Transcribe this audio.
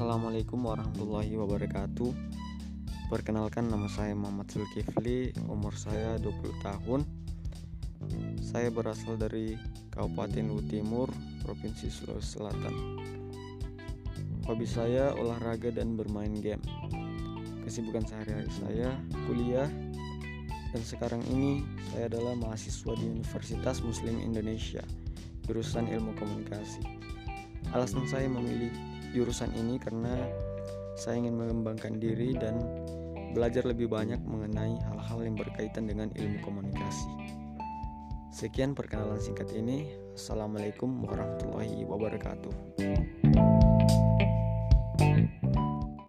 Assalamualaikum warahmatullahi wabarakatuh. Perkenalkan nama saya Muhammad Zulkifli Umur saya 20 tahun. Saya berasal dari Kabupaten Lutimur, Timur Provinsi Sulawesi Selatan. Hobi saya olahraga dan bermain game. Kesibukan sehari-hari saya kuliah Dan sekarang ini saya adalah mahasiswa di Universitas Muslim Indonesia Jurusan Ilmu Komunikasi. Alasan saya memilih jurusan ini karena saya ingin mengembangkan diri dan belajar lebih banyak mengenai hal-hal yang berkaitan dengan ilmu komunikasi. Sekian perkenalan singkat ini. Assalamualaikum warahmatullahi wabarakatuh.